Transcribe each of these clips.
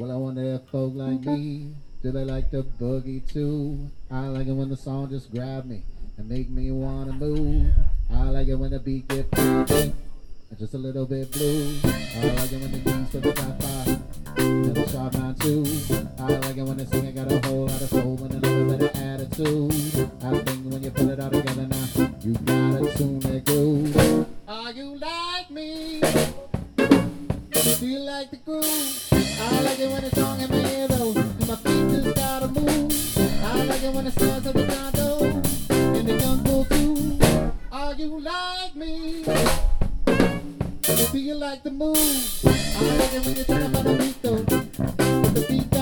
Well, I wonder if folk like me, do they like the boogie too? I like it when the song just grab me and make me wanna move. I like it when the beat get just a little bit blue. I like it when the keys for the top you like the groove? I like it when it's my ear though, and my feet just gotta move. I like it when the stars of the condo and the gun go too. Are you like me? Do you like the move? I like it when you turn up on the beat though. The beat got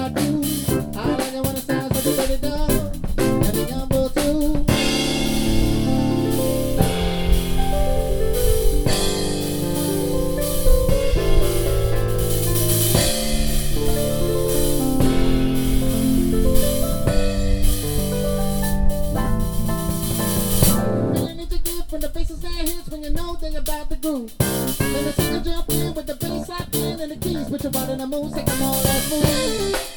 about the singer jump in with the bass locked in and the keys, put your body in the mood, take them all that move.